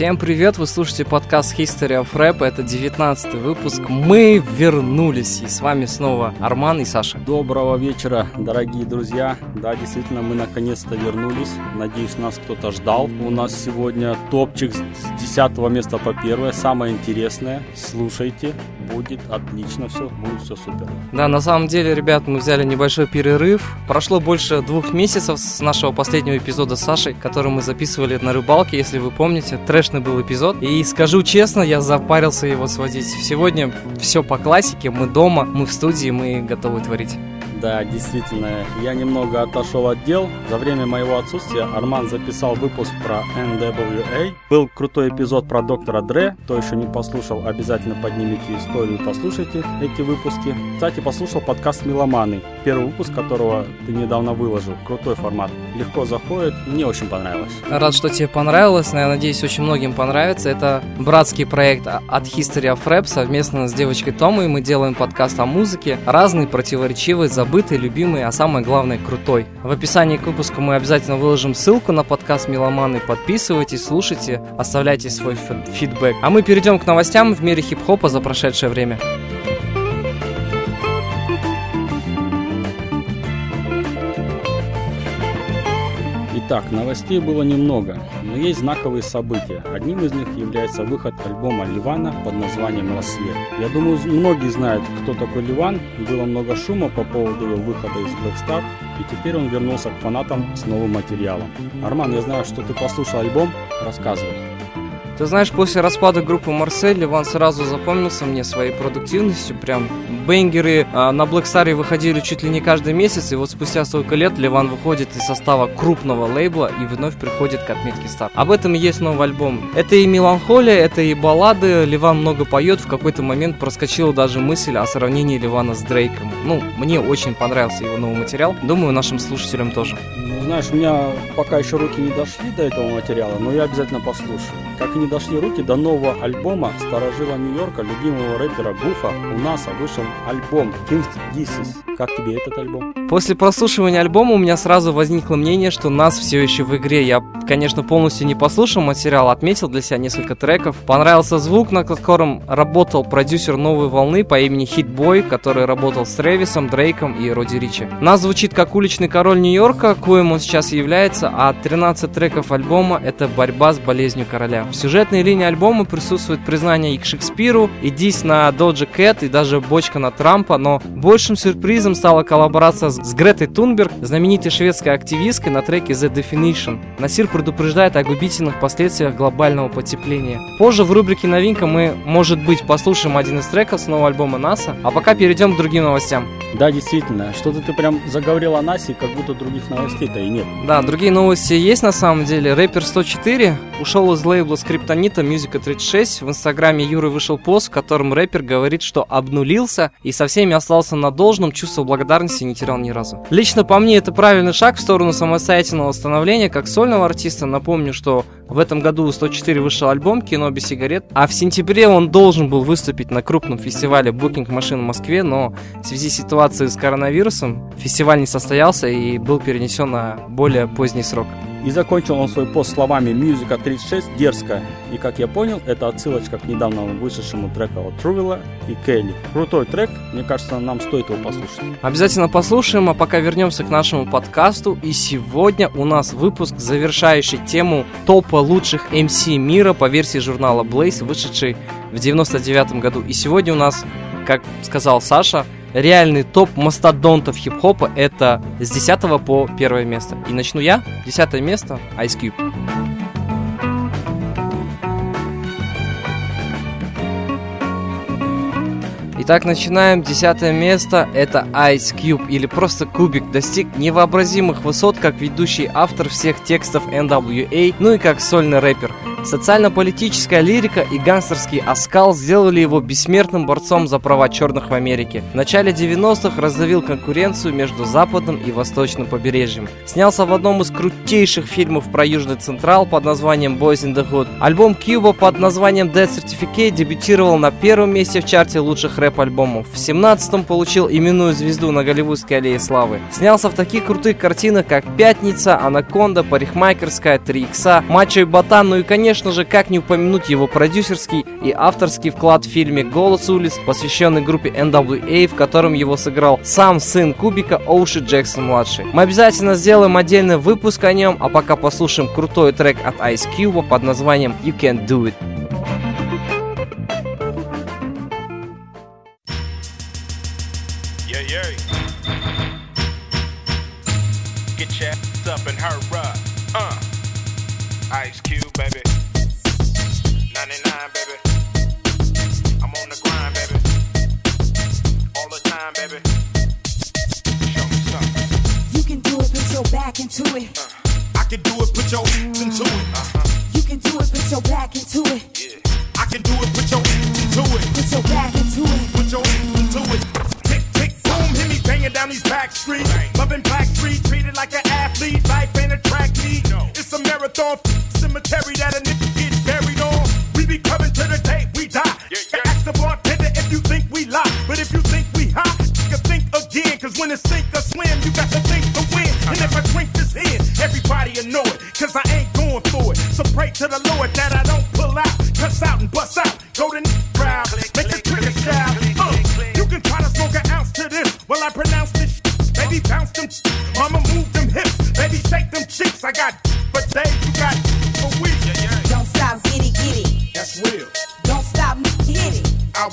Всем привет, вы слушаете подкаст History of Rap, это 19 выпуск. Мы вернулись, и с вами снова Арман и Саша. Доброго вечера, дорогие друзья. Да, действительно, мы наконец-то вернулись. Надеюсь, нас кто-то ждал. У нас сегодня топчик с 10 места по первое, самое интересное. Слушайте, будет отлично все, будет все супер. Да, на самом деле, ребят, мы взяли небольшой перерыв. Прошло больше двух месяцев с нашего последнего эпизода с Сашей, который мы записывали на рыбалке, если вы помните. Трэшный был эпизод. И скажу честно, я запарился его сводить. Сегодня все по классике, мы дома, мы в студии, мы готовы творить. Да, действительно, я немного отошел от дел. За время моего отсутствия Арман записал выпуск про NWA. Был крутой эпизод про доктора Дре. Кто еще не послушал, обязательно поднимите историю и послушайте эти выпуски. Кстати, послушал подкаст «Меломаны», первый выпуск которого ты недавно выложил. Крутой формат. Легко заходит. Мне очень понравилось. Рад, что тебе понравилось. Я надеюсь, очень многим понравится. Это братский проект от History of Rap совместно с девочкой Томой. Мы делаем подкаст о музыке. Разный, противоречивый, забавный забытый, любимый, а самое главное крутой. В описании к выпуску мы обязательно выложим ссылку на подкаст Меломаны. Подписывайтесь, слушайте, оставляйте свой фидбэк. А мы перейдем к новостям в мире хип-хопа за прошедшее время. Итак, новостей было немного, но есть знаковые события. Одним из них является выход альбома Ливана под названием «Рассвет». Я думаю, многие знают, кто такой Ливан. Было много шума по поводу его выхода из Black Star, и теперь он вернулся к фанатам с новым материалом. Арман, я знаю, что ты послушал альбом, рассказывай. Ты знаешь, после распада группы Марсель Ливан сразу запомнился мне своей продуктивностью. Прям бенгеры а, на Black Star выходили чуть ли не каждый месяц, и вот спустя столько лет Ливан выходит из состава крупного лейбла и вновь приходит к отметке Star. Об этом есть новый альбом. Это и меланхолия, это и баллады. Ливан много поет. В какой-то момент проскочила даже мысль о сравнении Ливана с Дрейком. Ну, мне очень понравился его новый материал. Думаю, нашим слушателям тоже. Ну, знаешь, у меня пока еще руки не дошли до этого материала, но я обязательно послушаю. Как и не дошли руки до нового альбома старожила Нью-Йорка, любимого рэпера Гуфа, у НАСА вышел альбом King's Disease. Как тебе этот альбом? После прослушивания альбома у меня сразу возникло мнение, что нас все еще в игре. Я, конечно, полностью не послушал материал, отметил для себя несколько треков. Понравился звук, на котором работал продюсер новой волны по имени Хитбой, который работал с Трэвисом, Дрейком и Роди Ричи. Нас звучит как уличный король Нью-Йорка, коим он сейчас является, а 13 треков альбома это борьба с болезнью короля. В сюжетной линии альбома присутствует признание и к Шекспиру, и дис на Доджи Кэт, и даже бочка на Трампа, но большим сюрпризом стала коллаборация с Гретой Тунберг, знаменитой шведской активисткой на треке The Definition. Насир предупреждает о губительных последствиях глобального потепления. Позже в рубрике «Новинка» мы, может быть, послушаем один из треков с нового альбома НАСА, а пока перейдем к другим новостям. Да, действительно, что-то ты прям заговорил о НАСе, как будто других новостей-то и нет. Да, другие новости есть на самом деле. Рэпер 104 ушел из лейбла Скриптонита Музыка 36. В инстаграме Юры вышел пост, в котором рэпер говорит, что обнулился и со всеми остался на должном, чувство благодарности не терял ни разу. Лично по мне это правильный шаг в сторону самостоятельного становления как сольного артиста. Напомню, что в этом году у 104 вышел альбом «Кино без сигарет», а в сентябре он должен был выступить на крупном фестивале Booking Machine в Москве, но в связи с ситуацией с коронавирусом фестиваль не состоялся и был перенесен на более поздний срок. И закончил он свой пост словами «Музыка 36 дерзко». И как я понял, это отсылочка к недавно вышедшему треку от Трувела и Келли. Крутой трек, мне кажется, нам стоит его послушать. Обязательно послушаем, а пока вернемся к нашему подкасту. И сегодня у нас выпуск, завершающий тему топа лучших MC мира по версии журнала Blaze, вышедший в 99 году. И сегодня у нас, как сказал Саша, реальный топ мастодонтов хип-хопа это с 10 по первое место. И начну я. Десятое место Ice Cube. Итак, начинаем. Десятое место – это Ice Cube, или просто Кубик, достиг невообразимых высот как ведущий автор всех текстов NWA, ну и как сольный рэпер – Социально-политическая лирика и гангстерский оскал сделали его бессмертным борцом за права черных в Америке. В начале 90-х раздавил конкуренцию между западным и восточным побережьем. Снялся в одном из крутейших фильмов про Южный Централ под названием Boys in the Hood. Альбом Кьюба под названием Dead Certificate дебютировал на первом месте в чарте лучших рэп-альбомов. В 17-м получил именную звезду на Голливудской аллее славы. Снялся в таких крутых картинах, как «Пятница», «Анаконда», «Парикмахерская», «Три икса», «Мачо и Ботан», ну и, конечно, конечно же, как не упомянуть его продюсерский и авторский вклад в фильме «Голос улиц», посвященный группе NWA, в котором его сыграл сам сын Кубика Оуши Джексон-младший. Мы обязательно сделаем отдельный выпуск о нем, а пока послушаем крутой трек от Ice Cube под названием «You Can't Do It».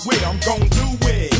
with, I'm gon' do it.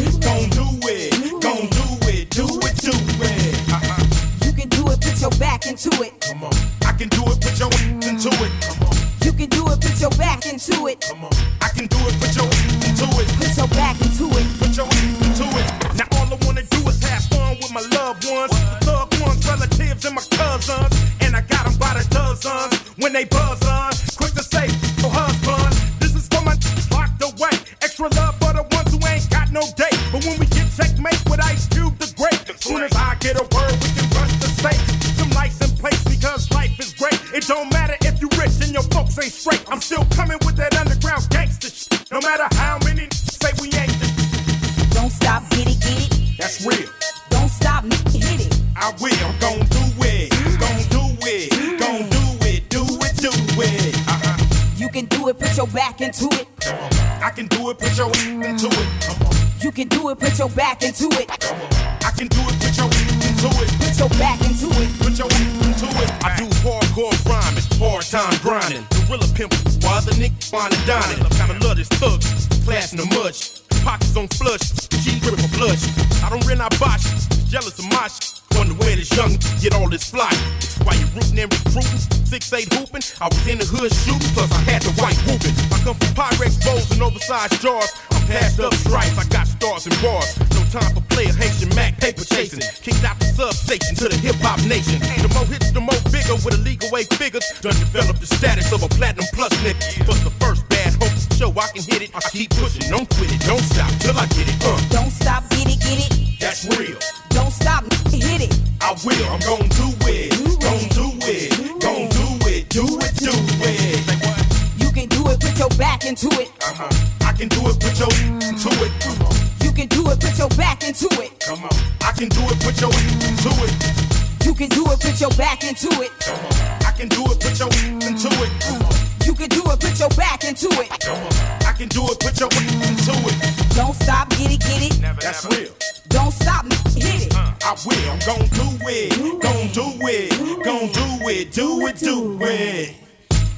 put your weight into it. Don't stop, get it, get it. That's real. Don't stop, hit it. Uh. I will. I'm gonna do it. Gonna do it. Gonna do it. Do it, do it.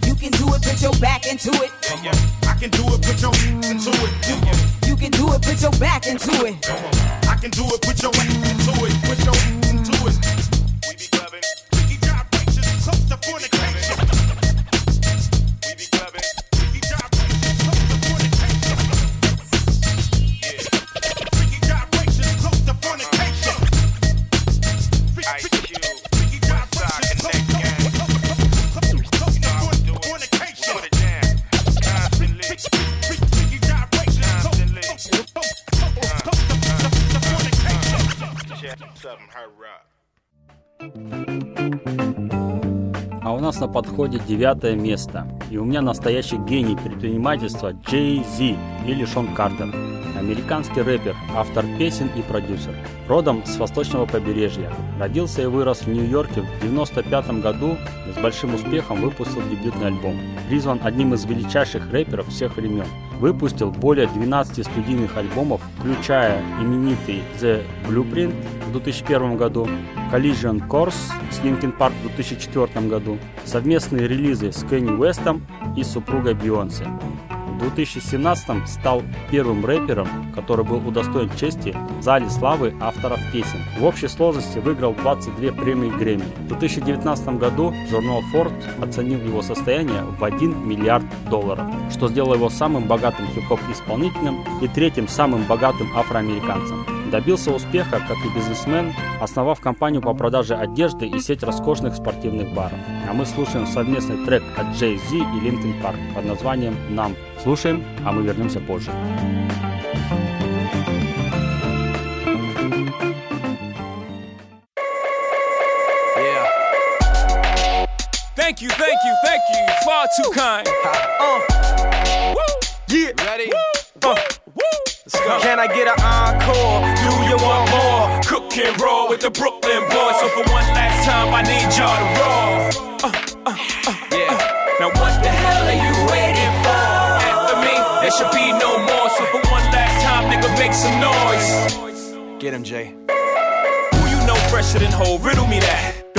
You can do it, put your back into it. I can do it, put your mm. into it. You, can do it, put your back into it. I can do it, put your into it. Put your. Нас на подходе девятое место. И у меня настоящий гений предпринимательства Джей Зи или Шон Картер. Американский рэпер, автор песен и продюсер. Родом с восточного побережья. Родился и вырос в Нью-Йорке в 1995 году и с большим успехом выпустил дебютный альбом. призван одним из величайших рэперов всех времен. Выпустил более 12 студийных альбомов, включая именитый The Blueprint в 2001 году, Collision Course с Linkin Park в 2004 году, совместные релизы с Кенни Уэстом и супругой Бейонсе. В 2017 стал первым рэпером, который был удостоен чести в зале славы авторов песен. В общей сложности выиграл 22 премии Грэмми. В 2019 году журнал Ford оценил его состояние в 1 миллиард долларов, что сделало его самым богатым хип-хоп исполнителем и третьим самым богатым афроамериканцем. Добился успеха как и бизнесмен, основав компанию по продаже одежды и сеть роскошных спортивных баров. А мы слушаем совместный трек от Jay-Z и Linkin Park под названием «Нам». Слушаем, а мы вернемся позже. Thank you, thank you, thank you. Far too kind. Uh. Yeah. Ready? Uh. Woo. Let's go. Can I get an encore? With the Brooklyn boys. So for one last time, I need y'all to roll. Uh, uh, uh, yeah. Now what the hell are you waiting for? After me, there should be no more. So for one last time, nigga, make some noise. Get him, Jay. Who you know fresher than Hov? Riddle me that.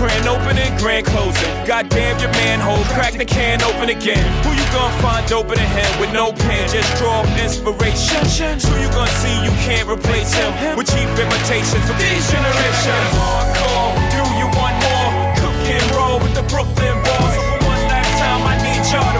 Grand opening, grand closing. Goddamn your manhole, crack the can open again. Who you gonna find open in him with no pen? Just draw inspiration. Who you gonna see you can't replace him with cheap imitations of these generations? Hardcore, do you want more? Cook and roll with the Brooklyn boys. So for one last time, I need y'all to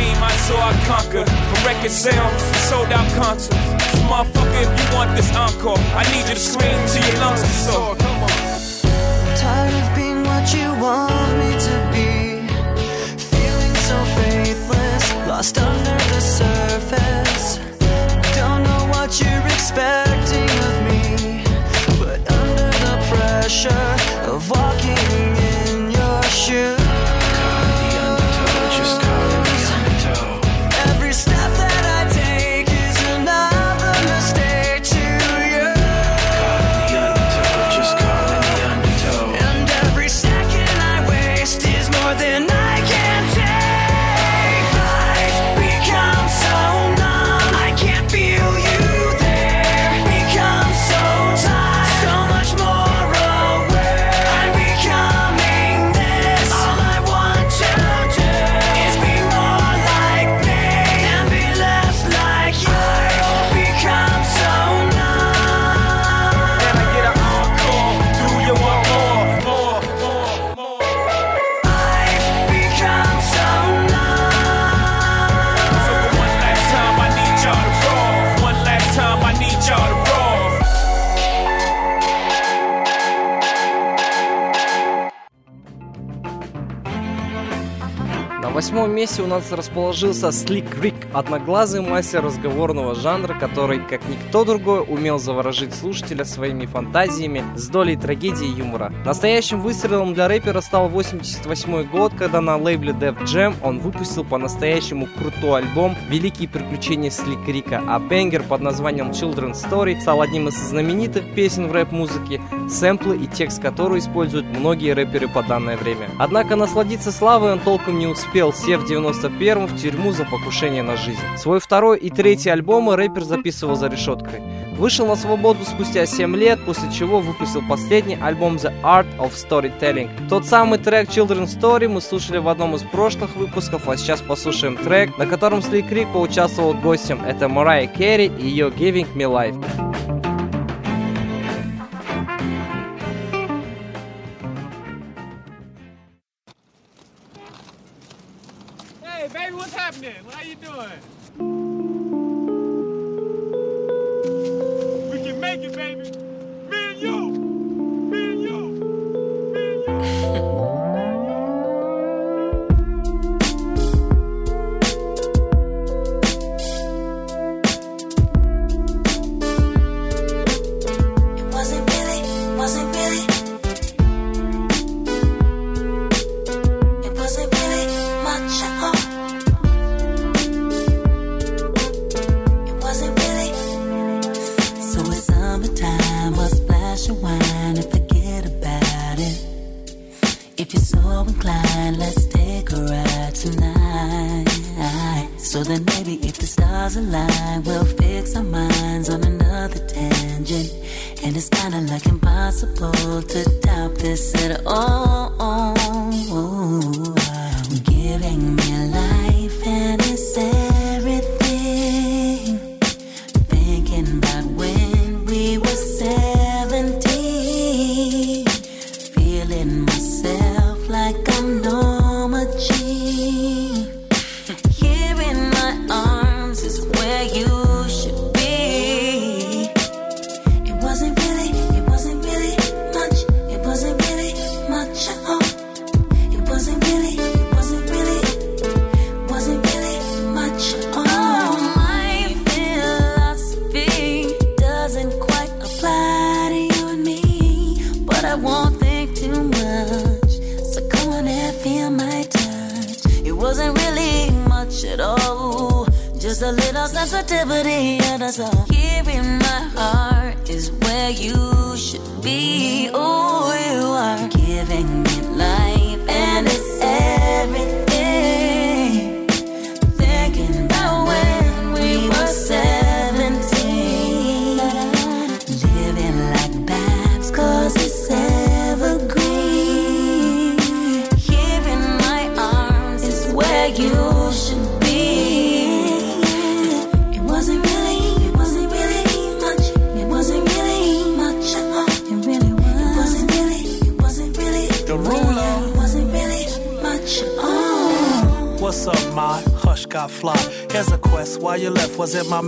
came, I saw, I conquered. From record sales, sold out concerts. Motherfucker, if you want this encore, I need you to scream till your lungs are sore. Come on. Tired of being what you want me to be. Feeling so faithless, lost under the surface. Don't know what you're expecting of me, but under the pressure месте у нас расположился Slick Rick, одноглазый мастер разговорного жанра, который, как никто другой, умел заворожить слушателя своими фантазиями с долей трагедии и юмора. Настоящим выстрелом для рэпера стал 88 год, когда на лейбле Def Jam он выпустил по-настоящему крутой альбом «Великие приключения Слик Рика», а бенгер под названием Children's Story стал одним из знаменитых песен в рэп-музыке, сэмплы и текст которой используют многие рэперы по данное время. Однако насладиться славой он толком не успел, сев в 91-м в тюрьму за покушение на жизнь. Свой второй и третий альбомы рэпер записывал за решеткой. Вышел на свободу спустя 7 лет, после чего выпустил последний альбом The Art of Storytelling. Тот самый трек Children's Story мы слушали в одном из прошлых выпусков, а сейчас послушаем трек, на котором Слик Крик поучаствовал гостем. Это Mariah Керри и ее Giving Me Life. 对。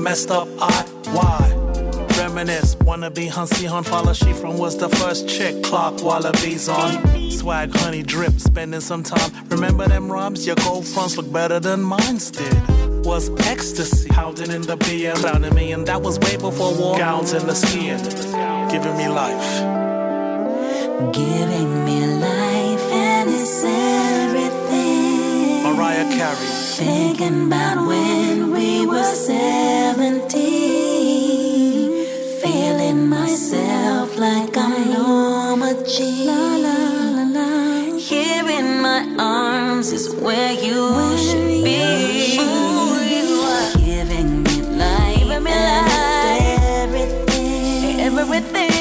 Messed up eye. Why? Reminisce, wanna be Hansi Han follow she from was the first chick clock wallabies on. Swag, honey, drip, spending some time. Remember them rhymes? Your gold fronts look better than mine did. Was ecstasy, howling in the BM, clowning me, and that was way before war gowns in the skin. Giving me life. Giving me life, and it's everything. Mariah Carey. Thinking about when we were 17. Feeling myself like I'm Norma Jean. La, la, la, la. Here in my arms is where you where should be. Giving me life, Giving me life. everything. Everything.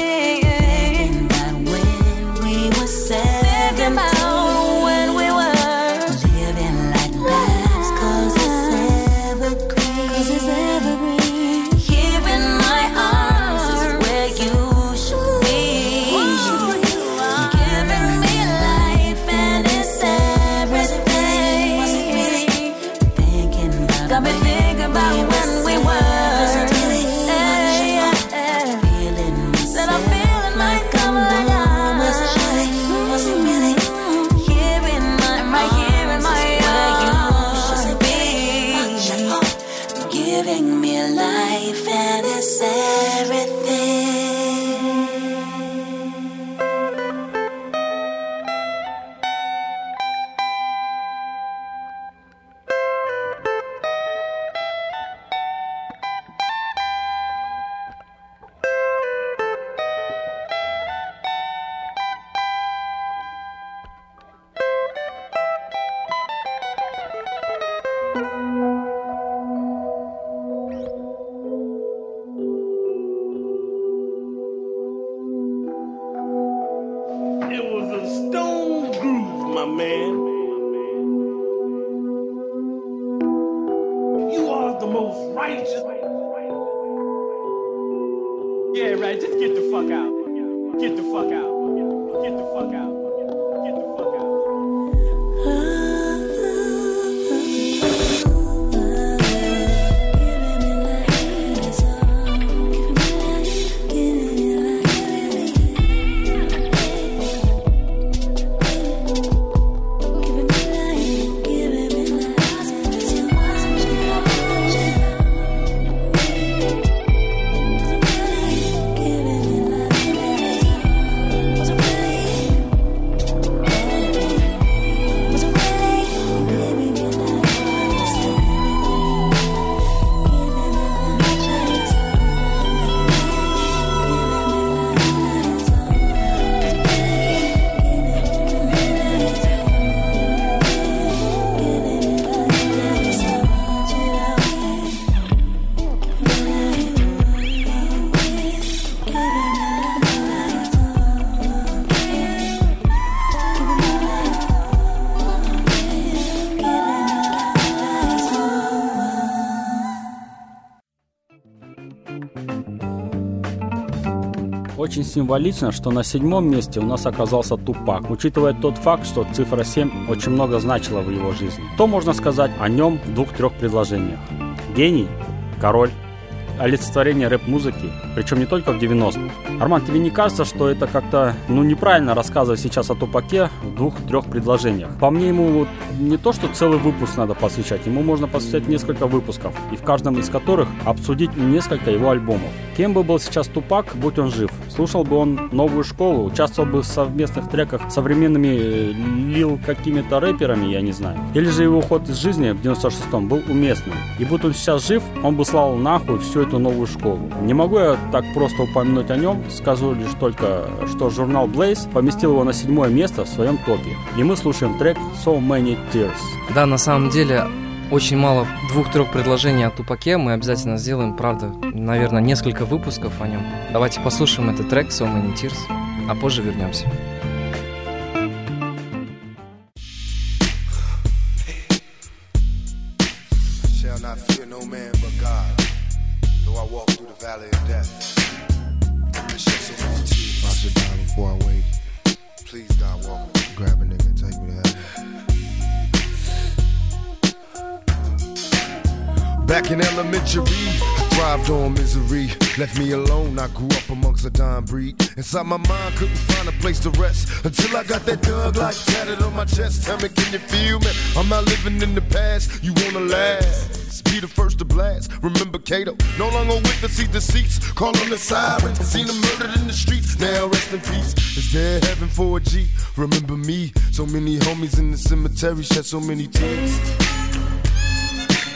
Очень символично, что на седьмом месте у нас оказался Тупак, учитывая тот факт, что цифра 7 очень много значила в его жизни. То можно сказать о нем в двух-трех предложениях. Гений, король, олицетворение рэп-музыки, причем не только в 90-х. Арман, тебе не кажется, что это как-то ну, неправильно рассказывать сейчас о Тупаке в двух-трех предложениях? По мне, ему вот не то, что целый выпуск надо посвящать, ему можно посвящать несколько выпусков, и в каждом из которых обсудить несколько его альбомов. Кем бы был сейчас Тупак, будь он жив? Слушал бы он новую школу, участвовал бы в совместных треках с современными э, лил какими-то рэперами, я не знаю. Или же его уход из жизни в 96-м был уместным. И будь он сейчас жив, он бы слал нахуй всю эту новую школу. Не могу я так просто упомянуть о нем, скажу лишь только, что журнал Blaze поместил его на седьмое место в своем топе. И мы слушаем трек So Many Tears. Да, на самом деле очень мало двух-трех предложений о Тупаке. Мы обязательно сделаем, правда, наверное, несколько выпусков о нем. Давайте послушаем этот трек «So Many Tears», а позже вернемся. Please, God, walk me. Grab a nigga, take me to heaven. Back in elementary, I thrived on misery. Left me alone, I grew up amongst a dying breed. Inside my mind, couldn't find a place to rest until I got that thug like tatted on my chest. Tell me, can you feel me? I'm not living in the past. You wanna last? Be the first to blast. Remember Cato, no longer with the seat deceits. Call on the sirens, seen them murdered in the streets. Now rest in peace. Is there heaven for a G? Remember me? So many homies in the cemetery shed so many tears.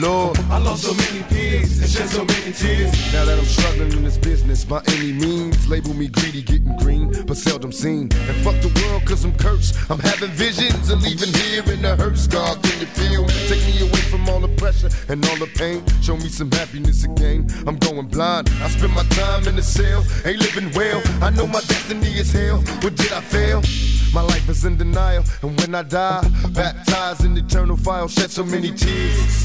Lord, I lost so many peers and shed so many tears. Now that I'm struggling in this business by any means, label me greedy, getting green, but seldom seen. And fuck the world, cause I'm cursed. I'm having visions of leaving here in the hearse. God, can you feel? Take me away from all the pressure and all the pain. Show me some happiness again. I'm going blind. I spend my time in the cell, ain't living well. I know my destiny is hell. But did I fail? My life is in denial, and when I die, baptized in eternal fire, shed so many tears.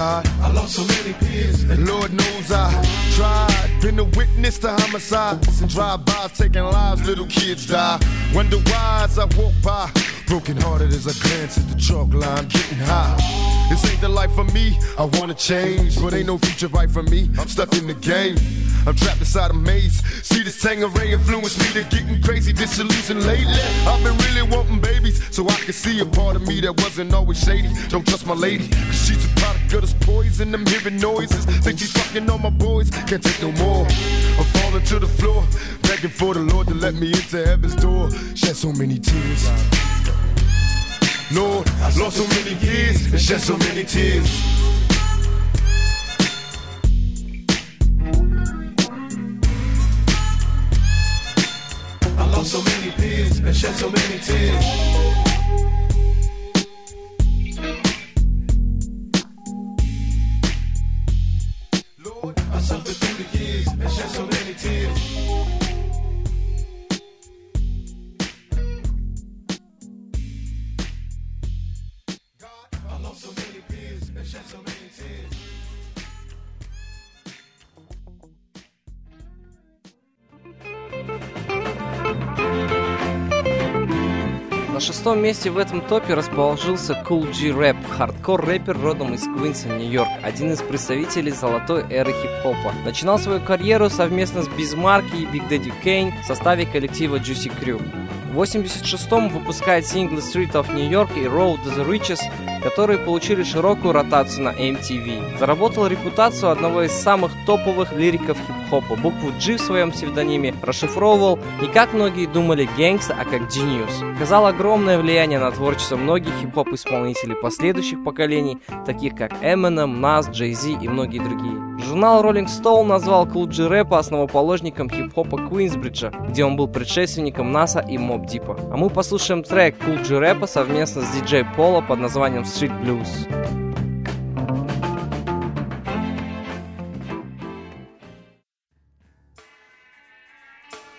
God, I lost so many peers. And Lord knows I tried. Been a witness to homicides and drive-bys taking lives. Little kids die. Wonder why as I walk by. Broken hearted as I glance at the chalk line, getting high. This ain't the life for me. I wanna change, but ain't no future right for me. I'm stuck in the game. I'm trapped inside a maze. See this Tanqueray influence me to getting crazy, disillusioned lately. I've been really wanting babies, so I can see a part of me that wasn't always shady. Don't trust my lady, cause she's a product of this poison. I'm hearing noises, think she's fucking on my boys. Can't take no more. I'm falling to the floor, begging for the Lord to let me into heaven's door. Shed so many tears. Lord, I lost so many years and shed so many tears. So many peers and shed so many tears. Месте в этом топе расположился Cool G Rap, хардкор-рэпер родом из Квинса, Нью-Йорк, один из представителей золотой эры хип-хопа. Начинал свою карьеру совместно с Бизмарки и Big Daddy Kane в составе коллектива Juicy Crew. В 86-м выпускает синглы Street of New York и Road to the Riches, которые получили широкую ротацию на MTV. Заработал репутацию одного из самых топовых лириков хип-хопа. Букву G в своем псевдониме расшифровывал не как многие думали гангста, а как Genius. Оказал огромное влияние на творчество многих хип-хоп-исполнителей последующих поколений, таких как Eminem, Nas, Jay-Z и многие другие. Журнал Rolling Stone назвал G рэпа основоположником хип-хопа Куинсбриджа, где он был предшественником Наса и Моб Дипа. А мы послушаем трек G рэпа совместно с диджей Пола под названием Street Blues.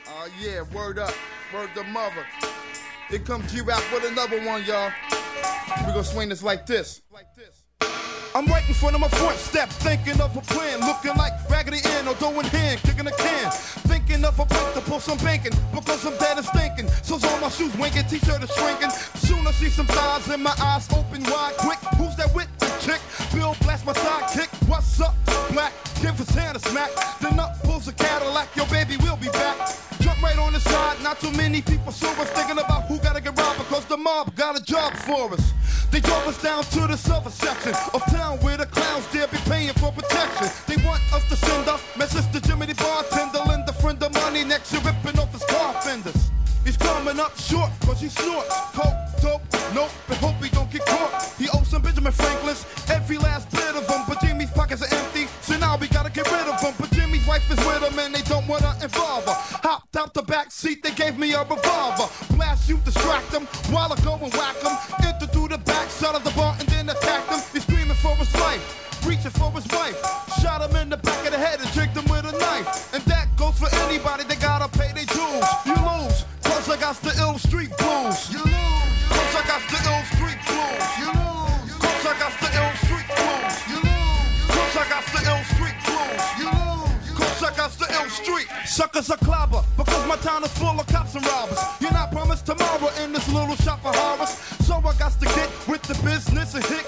Oh yeah, word up, word the mother. Here comes G-Rap with another one, y'all. We gonna swing this like this. Like this. I'm right in front of my front step, thinking of a plan, looking like Raggedy Ann or doing hand, kicking a can. Thinking of a break to pull some banking, because I'm dead and stinking. So's all my shoes winking, t-shirt is shrinking. Soon I see some thighs in my eyes open wide, quick. Who's that with the chick? Bill Blass my sidekick. What's up, black? Give his hand a smack. Then up pulls a Cadillac, your baby will be back. Jump right on the side, not too many people us thinking about who gotta get robbed because the mob got a job for us. They drove us down to the silver section of town where the clowns dare be paying for protection. They want us to send up my sister Jimmy the bartender, lend a friend of money next year ripping off his car fenders. He's coming up short cause he snorts coke, dope, nope, but hope he don't get caught. He owes some Benjamin Franklin's, every last bit of them, but Jimmy's pockets are empty, so now we gotta get rid of him. But Jimmy's wife is with him and they don't wanna involve her. Hopped out the back seat, they gave me a revolver. Blast you, distract them, while I go and whack them. Enter through the back side of the bar and then attack them. He's screaming for his life, reaching for his wife. Shot him in the back of the head and tricked him with a knife. And that goes for anybody they gotta pay their dues. You lose, cause I got the ill street blues. You lose, Suckers are clobber, because my town is full of cops and robbers. You're not promised tomorrow in this little shop of horrors. So I got to get with the business and hit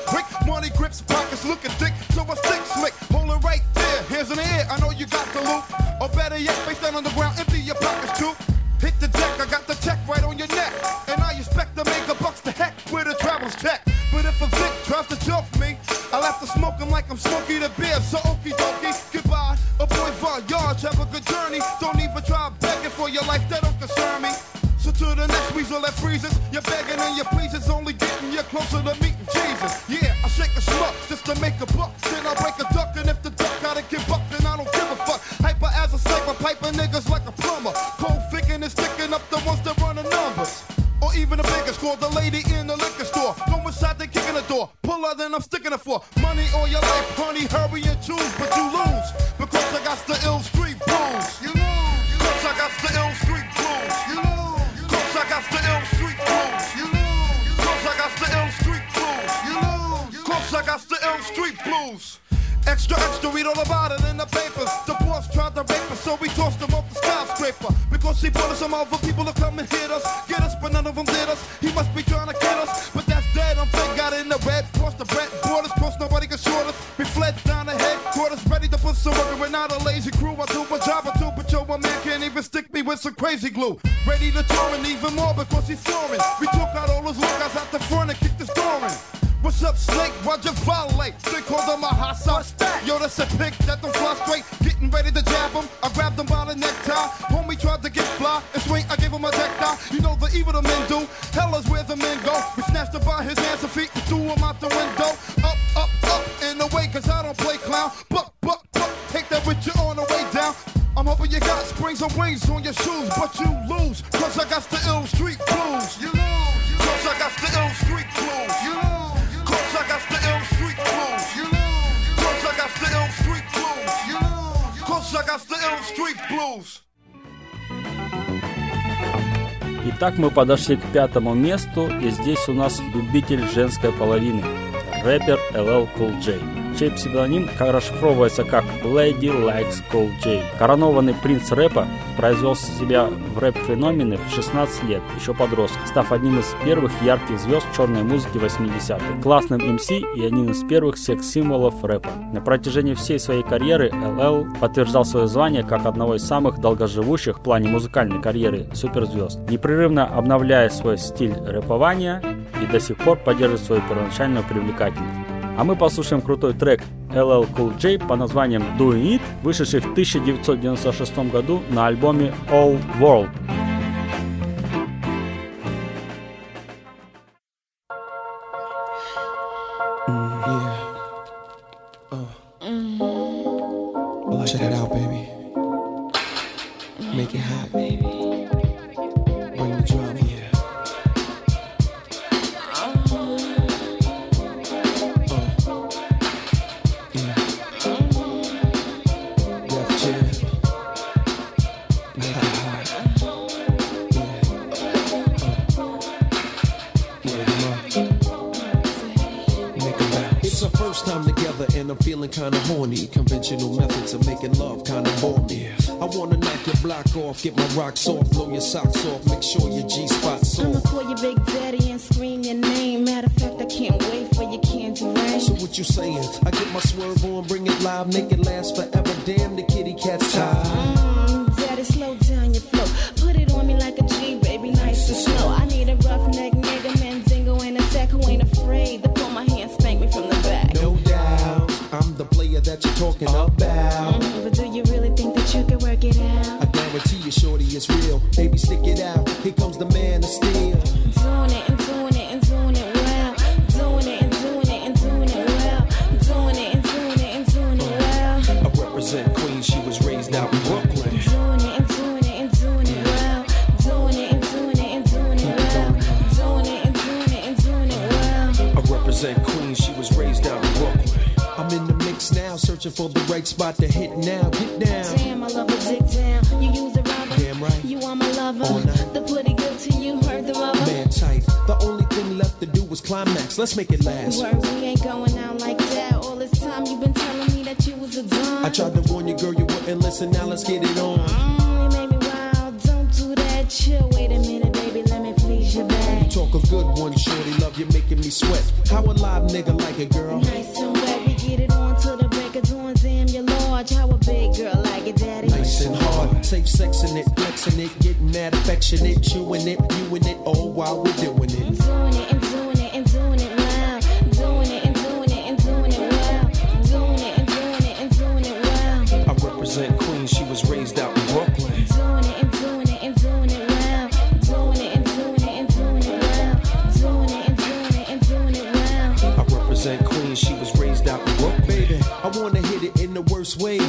you're begging and your pleases only getting you closer to meeting подошли к пятому месту, и здесь у нас любитель женской половины, рэпер LL Cool J, чей псевдоним расшифровывается как Lady Likes Cool J. Коронованный принц рэпа произвел себя в рэп-феномены в 16 лет, еще подросток, став одним из первых ярких звезд черной музыки 80-х, классным MC и одним из первых секс-символов рэпа. На протяжении всей своей карьеры ЛЛ подтверждал свое звание как одного из самых долгоживущих в плане музыкальной карьеры суперзвезд, непрерывно обновляя свой стиль рэпования и до сих пор поддерживает свою первоначальную привлекательность. А мы послушаем крутой трек LL Cool J по названием Doing It, вышедший в 1996 году на альбоме All World. Get my rocks off, blow your socks daddy. Nice and hard, safe sexing it, flexing it, getting mad, affectionate, chewing it, viewing it, all while we're doing it. I'm doing it and doing it and doing it. Doing it and doing it and doing it well. Doing it and doing it and doing it well. I represent Queens, she was raised out Brooklyn. Doing it and doing it and doing it well. Doing it and doing it and doing it well. Doing it and doing it and doing it well. I represent Queens, she was raised out Brooklyn. Baby, I wanna hear the worst way.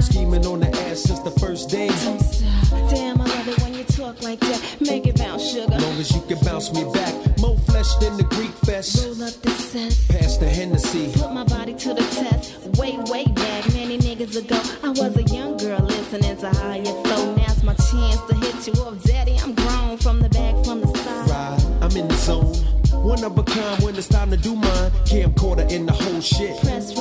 Scheming on the ass since the first day. Don't stop. Damn, I love it when you talk like that. Make it bounce, sugar. Long as you can bounce me back. More flesh than the Greek fest. Roll up the cess. Pass the Hennessy. Put my body to the test. Way, way back, many niggas ago. I was a young girl listening to how you flow. Now's my chance to hit you up, daddy. I'm grown from the back, from the side. Ride, I'm in the zone. One of a kind when it's time to do mine. Camcorder in the whole shit. Press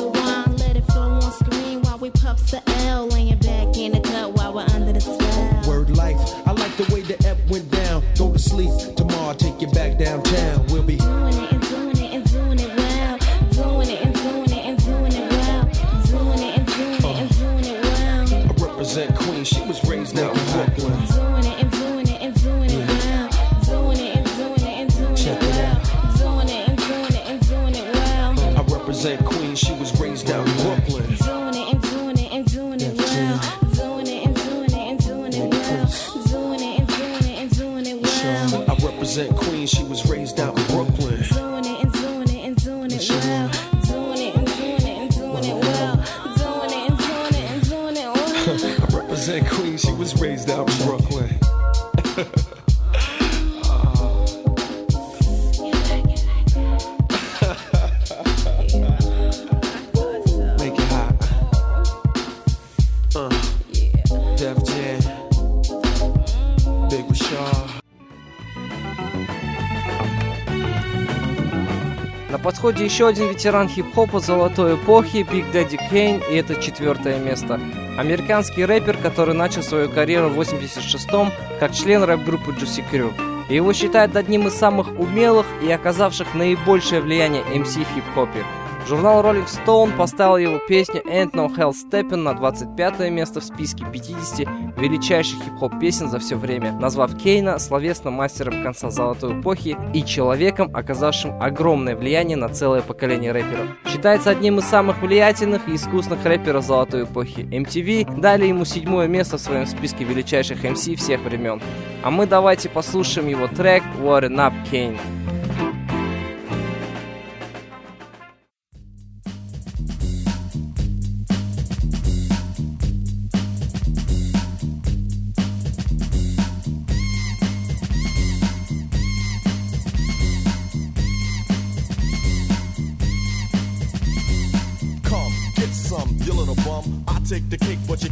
еще один ветеран хип-хопа золотой эпохи Биг Дэдди Кейн, и это четвертое место. Американский рэпер, который начал свою карьеру в 86-м как член рэп-группы Juicy Crew. Его считают одним из самых умелых и оказавших наибольшее влияние MC в хип-хопе. Журнал Rolling Stone поставил его песню Ain't No Hell Steppin' на 25 место в списке 50 величайших хип-хоп песен за все время, назвав Кейна словесным мастером конца золотой эпохи и человеком, оказавшим огромное влияние на целое поколение рэперов. Считается одним из самых влиятельных и искусных рэперов золотой эпохи. MTV дали ему седьмое место в своем списке величайших MC всех времен. А мы давайте послушаем его трек Warren Up Kane.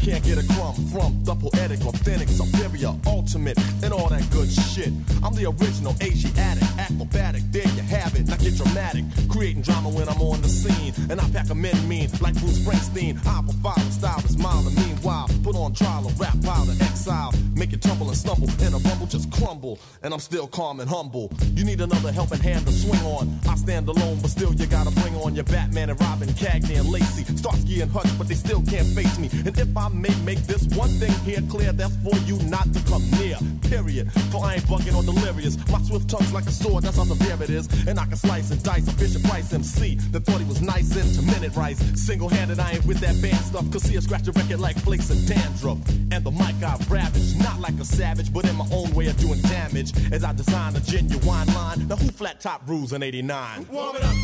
Can't get a crumb from the poetic, authentic, superior, ultimate, and all that good shit. I'm the original Asiatic, acrobatic. There you have it. Now get dramatic, creating drama when I'm on the scene, and I pack 'em in mean like Bruce Springsteen. I profile and style is mild, and put on trial, a rap pile to exile, make it tumble and stumble, and a rumble just crumble. And I'm still calm and humble. You need another helping hand to swing on. I stand alone, but still you gotta bring on your Batman and Robin, Cagney and Lacey, Starsky and Hutch, but they still can't face me. And if I may make this one thing here clear, that's for you not to come near. Period. For I ain't bugging or delirious. My swift tongue's like a sword, that's how severe it is. And I can slice and dice a Fisher Price MC that thought he was nice into minute rice. Single handed, I ain't with that band stuff. Cause see, I scratch a record like flakes of dandruff. And the mic I ravage, not like a savage, but in my own way of doing damage. As I design a genuine line. Now who flat top rules in 89? Warm it up.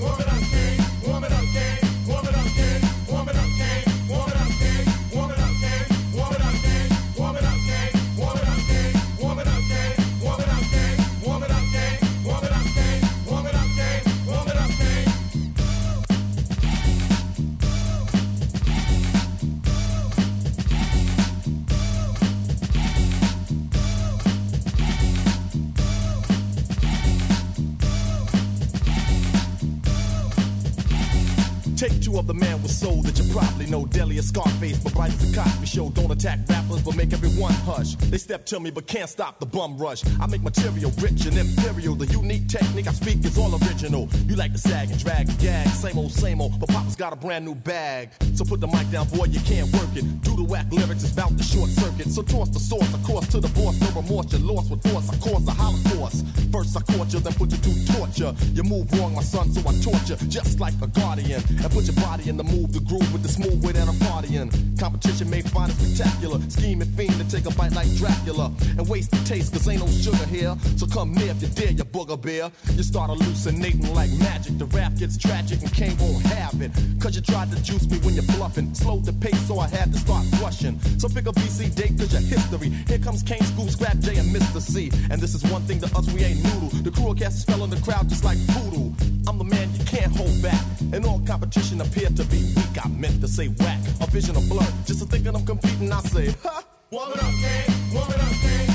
Warm it up. Warm it up. Warm it up. Warm it up. Take two of the man with soul that you probably know. Deli or Scarface, but bright as a Cosby show. Don't attack rappers, but make everyone hush. They step to me, but can't stop the bum rush. I make material rich and imperial. The unique technique I speak is all original. You like to sag and drag and gag. Same old, same old, but Papa's got a brand new bag. So put the mic down, boy, you can't work it. Do the whack lyrics is bout to short circuit. So toss the source, of course, to the boss. No remorse, you're lost with force. I cause a holocaust. First I caught you, then put you to torture. You move wrong, my son, so I torture. Just like a guardian. And put your body in the move, the groove with the smooth way that I'm partying. Competition may find it spectacular. Scheming fiend to take a bite like Dracula. And waste the taste, cause ain't no sugar here. So come near if you dare, you booger bear. You start hallucinating like magic. The rap gets tragic and Kane won't have it. Cause you tried to juice me when you're bluffing. Slowed the pace, so I had to start rushing. So pick a BC date, cause your history. Here comes Kane, Scoop, Scrap J, and Mr. C. And this is one thing to us, we ain't noodle. The crew cast a spell the crowd just like voodoo. I'm the man you can't hold back. And all competition appeared to be weak. I meant to say whack. A vision of blur. Just to thinking I'm competing, I say! Warm it up. Warm it up, Kane.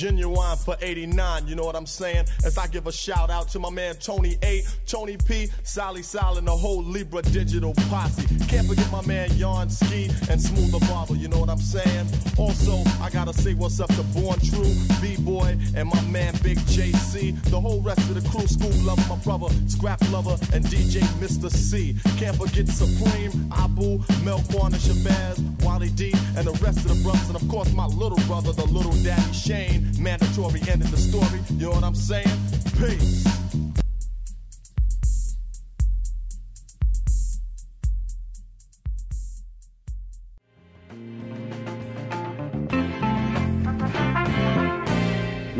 Genuine for 89, you know what I'm saying? As I give a shout out to my man Tony A, Tony P, Sally Sal, and the whole Libra digital posse. Can't forget my man Yarn Ski and Smooth the Barber, you know what I'm saying? Also, I gotta say what's up to Born True, B-Boy, and my man Big JC. The whole rest of the crew, Scoob Lover, my brother, Scrap Lover, and DJ Mr. C. Can't forget Supreme, Abu, Melquan, and Shabazz, Wally D, and the rest of the brothers, and of course my little brother, the little daddy Shane. Mandatory ending the story, you know what I'm saying? Peace.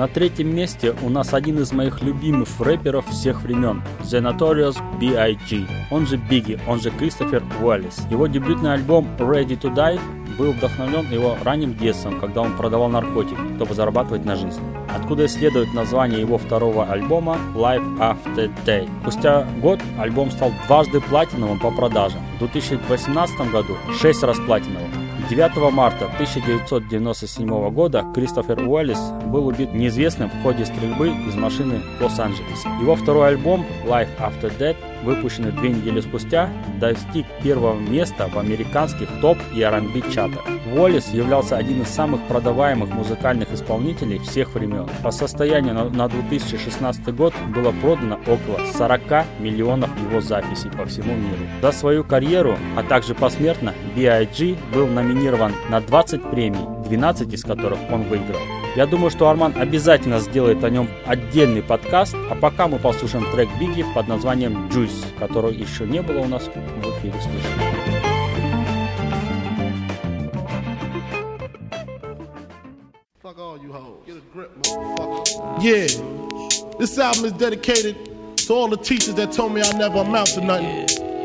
На третьем месте у нас один из моих любимых рэперов всех времен The Notorious B.I.G. Он же Бигги, он же Кристофер Уоллес. Его дебютный альбом Ready to Die был вдохновлен его ранним детством, когда он продавал наркотики, чтобы зарабатывать на жизнь. Откуда и следует название его второго альбома Life After Day. Спустя год альбом стал дважды платиновым по продажам. В 2018 году 6 раз платиновым. 9 марта 1997 года Кристофер Уоллес был убит неизвестным в ходе стрельбы из машины в Лос-Анджелесе. Его второй альбом Life After Death, выпущенный две недели спустя, достиг первого места в американских топ и R&B чатах. Уоллес являлся одним из самых продаваемых музыкальных исполнителей всех времен. По состоянию на, на 2016 год было продано около 40 миллионов его записей по всему миру. За свою карьеру, а также посмертно, B.I.G. был номинирован на 20 премий, 12 из которых он выиграл. Я думаю, что Арман обязательно сделает о нем отдельный подкаст, а пока мы послушаем трек Бигги под названием Juice, который еще не было у нас в эфире слышно. Yeah. This album is dedicated to all the teachers that told me I never amount to nothing.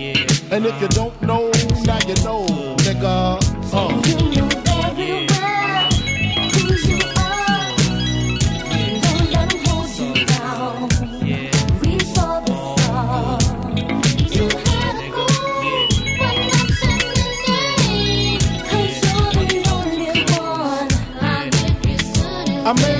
And if you don't know, now you know, nigga. Uh. I made the change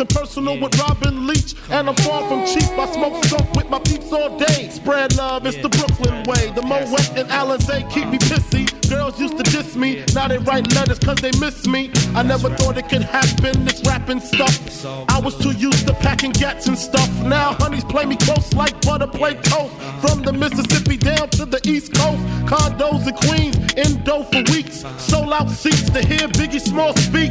and personal with Robin Leach. And I'm far from cheap. I smoke skunk with my peeps all day. Spread love, it's the Brooklyn way. The Moet and Alizé keep me pissy. Girls used to diss me, now they write letters cause they miss me. I never thought it could happen, this rapping stuff. I was too used to packing gats and stuff. Now honeys play me close like butter play toast. From the Mississippi down to the East Coast. Condos in Queens, in dough for weeks. Sold out seats to hear Biggie Small speak.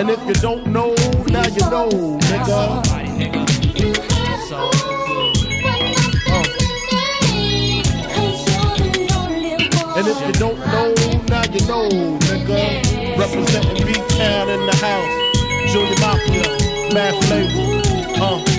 And if you don't know, now you know, nigga. And if you don't know, now you know, nigga. Representing B-Town in the house. Junior Mafia, Mad. Uh. Uh.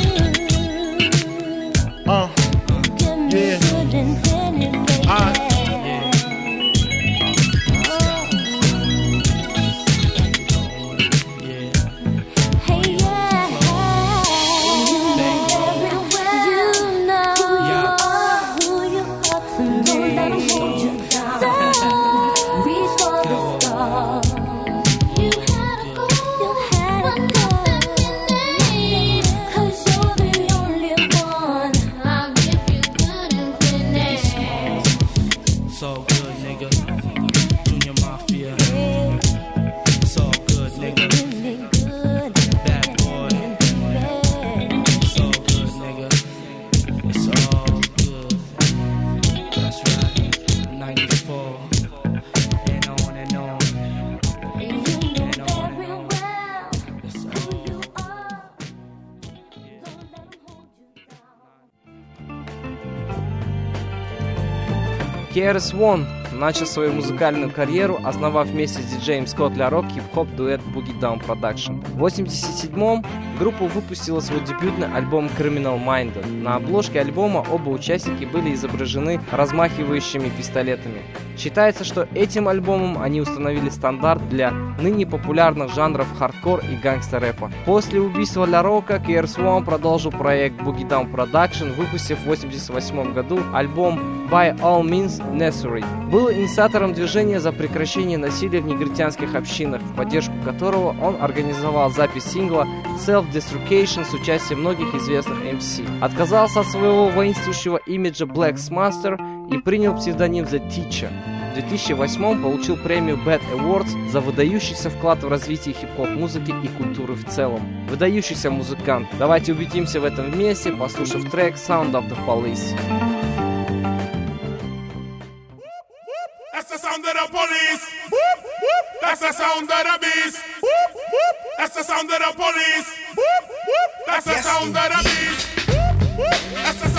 KRS One начал свою музыкальную карьеру, основав вместе с диджеем Скотт Ля Рок хип-хоп дуэт Boogie Down Production. В 1987-м группа выпустила свой дебютный альбом Criminal Minded. На обложке альбома оба участники были изображены размахивающими пистолетами. Считается, что этим альбомом они установили стандарт для ныне популярных жанров хардкор и гангстер-рэпа. После убийства Ля Рока KRS One продолжил проект Boogie Down Production, выпустив в 1988 году альбом By All Means Necessary. Был инициатором движения за прекращение насилия в негритянских общинах, в поддержку которого он организовал запись сингла Self-Destruction с участием многих известных MC. Отказался от своего воинствующего имиджа Black Master и принял псевдоним The Teacher. В 2008 получил премию Bad Awards за выдающийся вклад в развитие хип-хоп музыки и культуры в целом. Выдающийся музыкант. Давайте убедимся в этом вместе, послушав трек Sound of the Police. That's the sound of the police. Whoop, whoop. That's the sound of the beast. Whoop, whoop. That's the sound of the police. Whoop, whoop. That's the sound of the beast. Whoop, whoop. That's the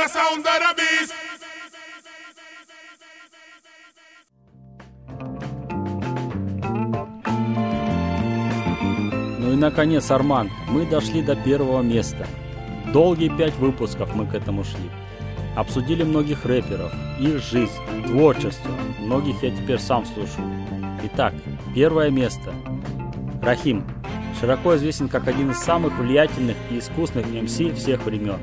the sound of the beast. Ну и наконец, Арман, мы дошли до первого места. Долгие пять выпусков мы к этому шли. Обсудили многих рэперов, их жизнь, творчество. Многих я теперь сам слушаю. Итак, первое место. Рахим. Широко известен как один из самых влиятельных и искусных MC всех времен.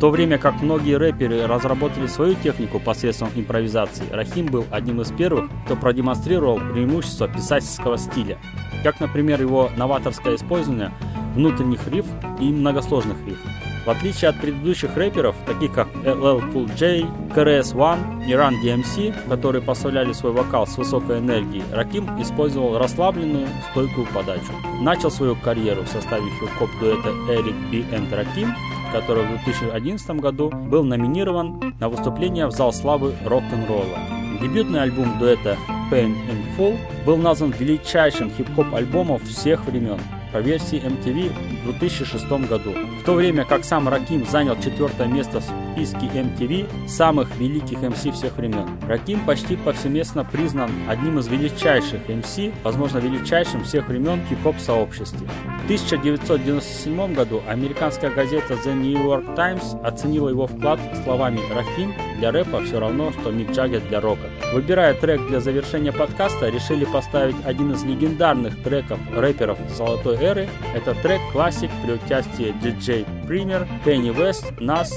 В то время как многие рэперы разработали свою технику посредством импровизации, Рахим был одним из первых, кто продемонстрировал преимущество писательского стиля, как, например, его новаторское использование внутренних риф и многосложных риф. В отличие от предыдущих рэперов, таких как LL Cool J, KRS-One и Run DMC, которые поставляли свой вокал с высокой энергией, Раким использовал расслабленную, стойкую подачу. Начал свою карьеру в составе хип-хоп дуэта Eric B. and Раким, который в 2011 году был номинирован на выступление в зал славы рок-н-ролла. Дебютный альбом дуэта Pain and Full был назван величайшим хип-хоп альбомом всех времен по версии MTV в 2006 году. В то время как сам Раким занял четвертое место в списке MTV самых великих MC всех времен. Раким почти повсеместно признан одним из величайших MC, возможно величайшим всех времен хип-хоп сообществе. В 1997 году американская газета The New York Times оценила его вклад словами «Рахим для рэпа все равно, что Мик Джаггер для рока». Выбирая трек для завершения подкаста, решили поставить один из легендарных треков рэперов золотой эры. Это трек классик при участии DJ Premier, Kanye West, Nas,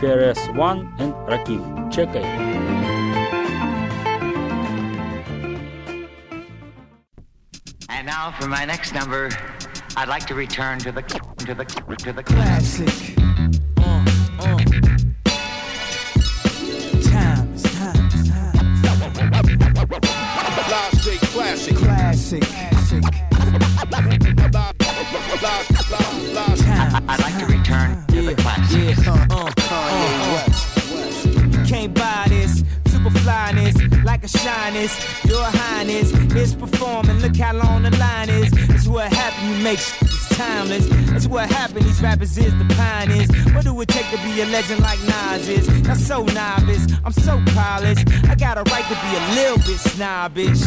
KRS-One и Раким. Чекай. And now for my next number, I'd like to return to the to the to the classic. Times, times, times. Live straight classic. I'd like to return to the classic. Yeah, uh, uh, uh. You can't buy this. Super flyness, like a shyness. Your highness is performing. Look how long the line is. It's what happened. You make timeless. That's what happened. These rappers is the pioneers. What do it take to be a legend like Nas is? Not so novice. I'm so polished. I got a right to be a little bit snobbish.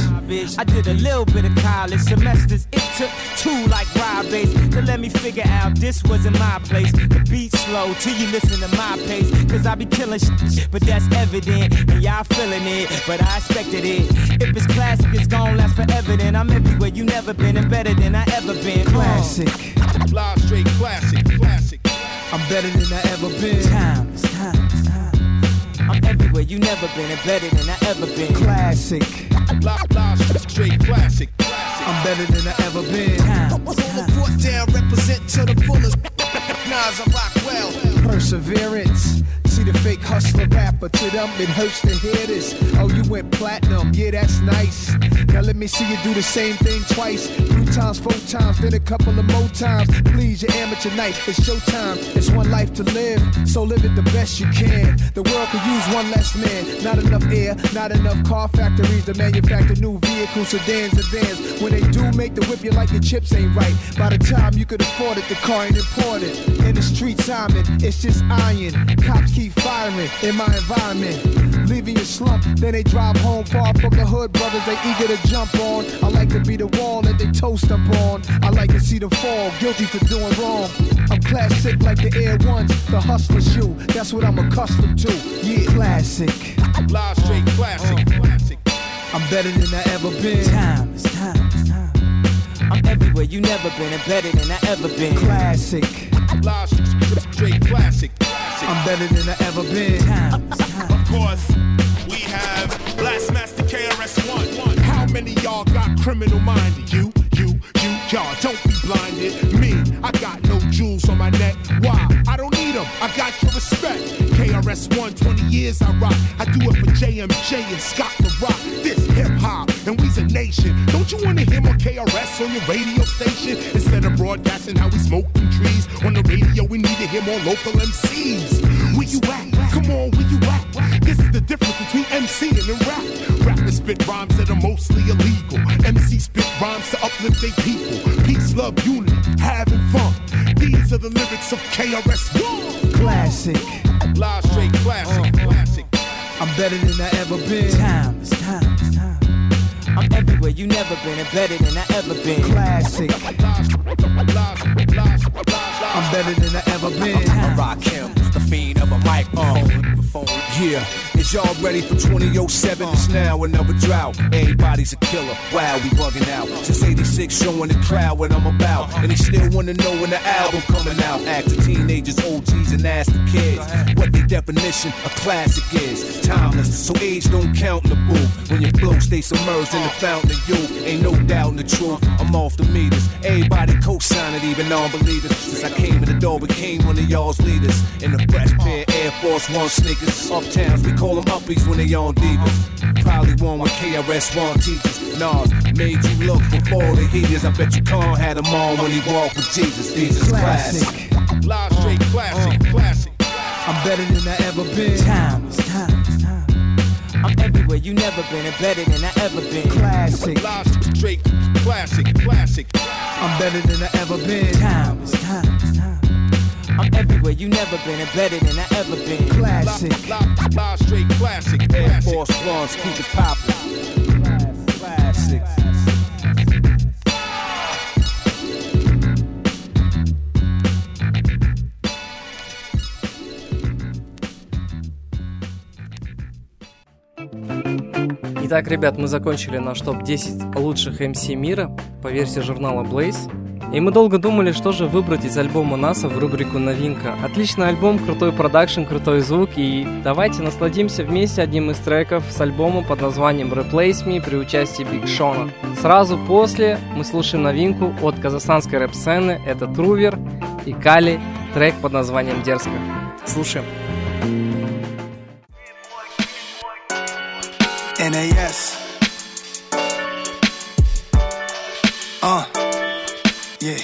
I did a little bit of college semesters. It took two like Rob Base to let me figure out this wasn't my place. The beat slow till you listen to my pace. Cause I be killing shit, but that's evident. And y'all feeling it, but I expected it. If it's classic, it's gon' last forever. Then I'm everywhere you never been and better than I ever been. Classic. Live straight classic. Classic. I'm better than I ever been. Times, times, times. I'm everywhere you never been and better than I ever been. Classic. Live, live straight classic. Classic. I'm better than I ever been. Hold the fort down, represent to the fullest. Perseverance. See the fake hustler rapper to them, it hurts to hear this. Oh, you went platinum, yeah, that's nice. Now let me see you do the same thing twice, three times, four times, then a couple of more times. Please, your amateur night, it's showtime. It's one life to live, so live it the best you can. The world could use one less man. Not enough air, not enough car factories to manufacture new vehicles, sedans, and vans. When they do make the whip, you like your chips ain't right. By the time you could afford it, the car ain't important. In the street, Simon, it's just iron. Cops keep firing in my environment. Leaving your slump, then they drive home far from the hood. Brothers, they eager to jump on. I like to be the wall that they toast up on. I like to see them fall, guilty for doing wrong. I'm classic like the Air Ones, the hustler shoe. That's what I'm accustomed to. Yeah, classic. Live straight classic. classic. I'm better than I ever been. Time, it's time, it's time. I'm everywhere you never been and better than I ever been. Classic. Live straight classic. I'm better than I ever been. Of course, we have Blastmaster KRS-One. How many y'all got criminal minded? You, you, you, y'all. Don't be blinded. Me, I got no jewels on my neck. Why? I don't need them. I got your respect. KRS-One, 20 years I rock. I do it for JMJ and Scott La Rock. This hip hop, and we's a nation. Don't you wanna hear more KRS on your radio station? Instead of broadcasting how we smoke them trees on the radio, we need to hear more local MCs. Where you at? Come on, where you at? This is the difference between MC and rap. Rappers spit rhymes that are mostly illegal. MC spit rhymes to uplift their people. Peace, love, unity, having fun. These are the lyrics of KRS-One. Classic. Live straight classic. Uh-huh. Classic. I'm better than I ever been. Time, it's time, it's time. I'm everywhere you never been and better than I ever been. Classic. I'm better than I ever been. I rock him, the fiend of a microphone. Uh. Yeah, is y'all ready for 2007? It's now another drought. Everybody's a killer. Wow, we bugging out. Since 86, showing the crowd what I'm about. And they still wanna know when the album coming out. Act the teenagers, OGs, and ask the kids what their definition of classic is. Timeless, so age don't count in the booth. When your flow stay submerged in the fountain of youth, ain't no doubt in the truth. I'm off the meters. Everybody co-sign it, even non-believers. Since I came in the door, became one of y'all's leaders. In the fresh pair, Air Force One sneakers. Uptowns, we call them uppies when they on divas. Probably one with KRS-One teachers. Nas made you look before the heaters. I bet you Khan had them on when he walked with Jesus. These is classic. Live straight classic. Uh-huh. Classic. I'm better than I ever been. Time, it's time, time. I'm everywhere you never been and better than I ever been. Classic. Live straight classic. Classic. I'm better than I ever been. Time, it's time, it's time. I'm everywhere you never been and better than I ever been. Classic. Live, live straight classic. Air Classic. Force Ones, keep it poppin'. Итак, ребят, мы закончили наш топ-10 лучших MC мира по версии журнала Blaze. И мы долго думали, что же выбрать из альбома НАСА в рубрику «Новинка». Отличный альбом, крутой продакшн, крутой звук. И давайте насладимся вместе одним из треков с альбома под названием «Replace Me» при участии Биг Шона. Сразу после мы слушаем новинку от казахстанской рэп-сцены. Это Трувер и Кали, трек под названием «Дерзко». Слушаем. NAS. Uh, yeah.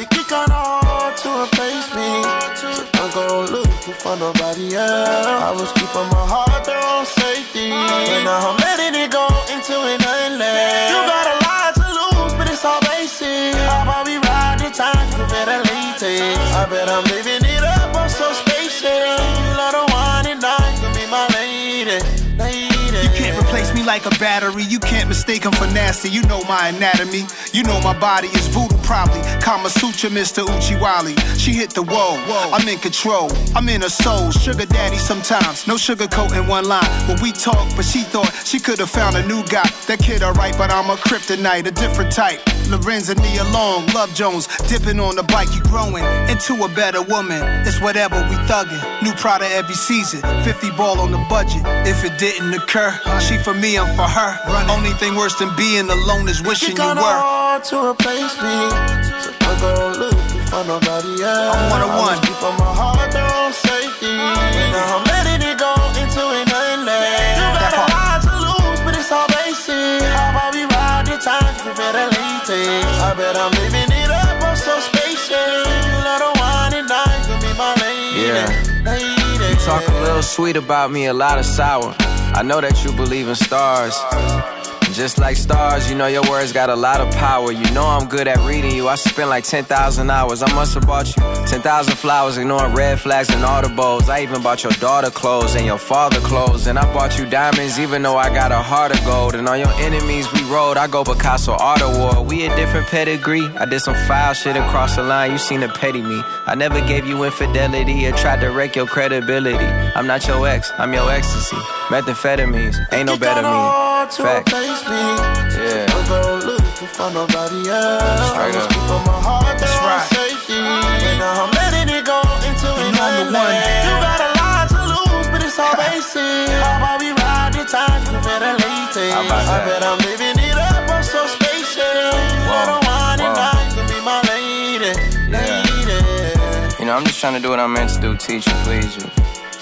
It get kinda hard to replace me. So don't go looking for nobody else. I was keeping my heart there on safety. And now I'm letting it go into an endless. You got a lot to lose, but it's all basic. I'll probably ride the times you better latest. I bet I'm living You can't replace me like a battery. You can't mistake him for nasty. You know my anatomy. You know my body is voodoo probably Kama Sutra, Mr. Uchiwali. She hit the wall. I'm in control. I'm in her soul. Sugar daddy sometimes. No sugar coat in one line. When we talk, but she thought she could have found a new guy. That kid alright, but I'm a kryptonite, a different type. Larenz and Nia Long, Love Jones, dipping on the bike, you growing into a better woman. It's whatever we thuggin'. New Prada every season, 50 ball on the budget. If it didn't occur, she for me, I'm for her. Only thing worse than being alone is wishing you were. hard to replace me. So I go looking for nobody else. I'm one on one. keep on my heart there on safety. And now I'm letting it go into an inlet. You got a lot to lose, but it's all basic. How about we ride the time to better latex? I bet I'm living it up, I'm so spacious. You let her wine and dine, you be my lady. Yeah. lady. You talk a little sweet about me, a lot of sour. I know that you believe in stars. Just like stars, you know your words got a lot of power. You know I'm good at reading you. I spent like 10,000 hours. I must have bought you 10,000 flowers, ignoring red flags and all the audibles. I even bought your daughter clothes and your father clothes. And I bought you diamonds, even though I got a heart of gold. And on your enemies, we rode. I go Picasso Art Award. We a different pedigree. I did some foul shit across the line. You seen the petty me. I never gave you infidelity or tried to wreck your credibility. I'm not your ex, I'm your ecstasy. Methamphetamines, ain't no better me. Hard to replace me. Yeah. I go looking for nobody else. Straight I up. keep on my heart That's right. safety. And now I'm letting it go into I'm the one. You got a lot to lose, but it's all basic. How about we ride the time to better latex? How about I that? bet I'm living it up, I'm so spacious. You let her wine and dine, you be my lady, Yeah. lady. You know, I'm just trying to do what I'm meant to do, teach you, please you.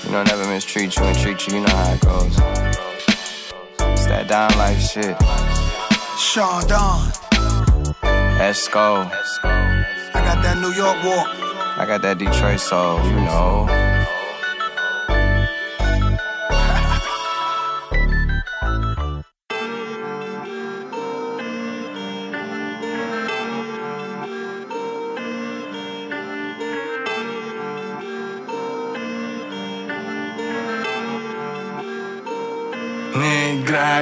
You know, never mistreat you and treat you, you know how it goes. It's that down life shit. Sean Don, Esco. I got that New York walk. I got that Detroit soul, you know.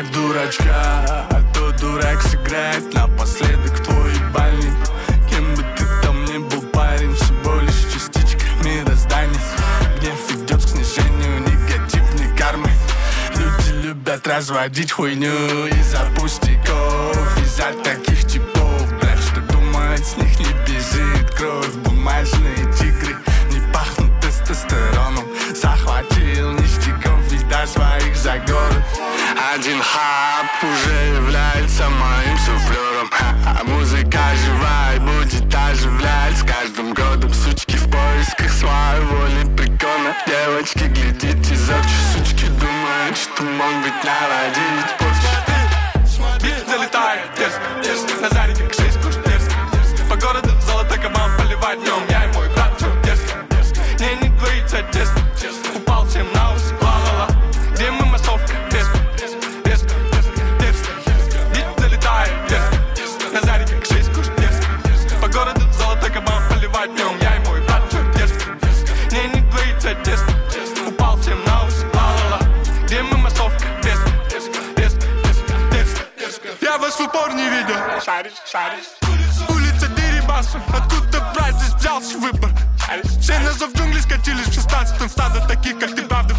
В дурачка, а то дурак сыграет напоследок твой ебальник Кем бы ты там ни был парень, всего лишь частичка мироздания Гнев идет к снижению негативной кармы. Люди любят разводить хуйню из-за пустяков Из-за таких типов, блядь, что думает, с них не бежит кровь. Бумажные могут как ты, правда,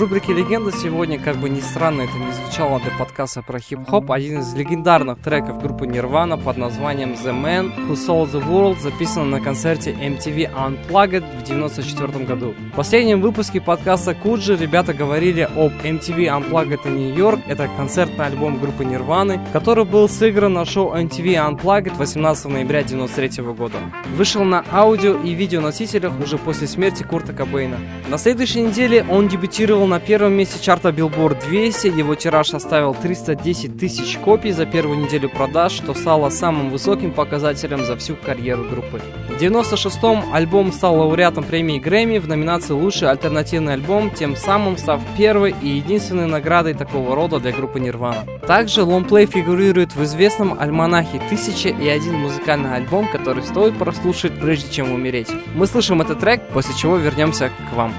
рубрике «Легенда» сегодня, как бы ни странно это не звучало для подкаста про хип-хоп, один из легендарных треков группы Nirvana под названием «The Man Who Sold the World» записан на концерте MTV Unplugged в 1994 году. В последнем выпуске подкаста Куджи ребята говорили об MTV Unplugged in New York. Это концертный альбом группы Nirvana, который был сыгран на шоу MTV Unplugged 18 ноября 1993 года. Вышел на аудио и видеоносителях уже после смерти Курта Кобейна. На следующей неделе он дебютировал на первом месте чарта Billboard 200, его тираж составил 310 тысяч копий за первую неделю продаж, что стало самым высоким показателем за всю карьеру группы. В 96-м альбом стал лауреатом премии Грэмми в номинации «Лучший альтернативный альбом», тем самым став первой и единственной наградой такого рода для группы Nirvana. Также лонгплей фигурирует в известном альманахе «Тысяча и один музыкальный альбом», который стоит прослушать прежде чем умереть. Мы слышим этот трек, после чего вернемся к вам.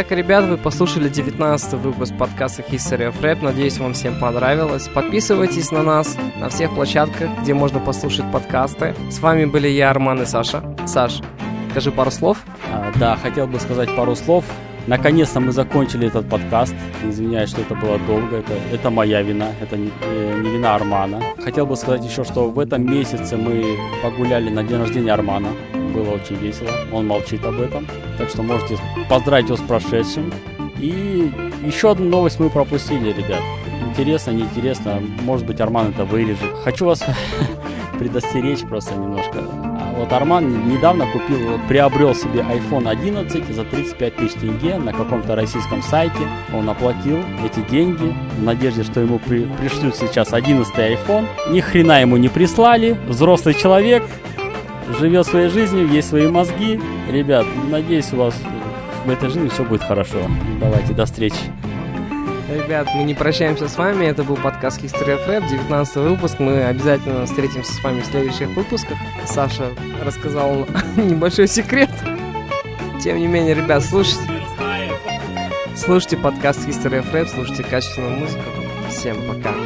Итак, ребят, вы послушали 19 выпуск подкаста History of Rap. Надеюсь, вам всем понравилось. Подписывайтесь на нас на всех площадках, где можно послушать подкасты. С вами были я, Арман и Саша. Саш, скажи пару слов. А, да, хотел бы сказать пару слов. Наконец-то мы закончили этот подкаст. Извиняюсь, что это было долго. Это, это моя вина, это не, э, не вина Армана. Хотел бы сказать еще, что в этом месяце мы погуляли на день рождения Армана. Было очень весело. Он молчит об этом. Так что можете поздравить его с прошедшим. И еще одну новость мы пропустили, ребят. Интересно, неинтересно. Может быть, Арман это вырежет. Хочу вас предостеречь просто немножко. А Вот Арман недавно купил, приобрел себе iPhone 11 за 35 тысяч тенге на каком-то российском сайте. Он оплатил эти деньги в надежде, что ему при- пришлют сейчас 11 iPhone. Ни хрена ему не прислали. Взрослый человек, живет своей жизнью, есть свои мозги. Ребят, надеюсь, у вас в этой жизни все будет хорошо. Давайте, до встречи. Ребят, мы не прощаемся с вами. Это был подкаст History of Rap, 19 выпуск. Мы обязательно встретимся с вами в следующих выпусках. Саша рассказал небольшой секрет. Тем не менее, ребят, слушайте. Слушайте подкаст History of Rap, слушайте качественную музыку. Всем пока.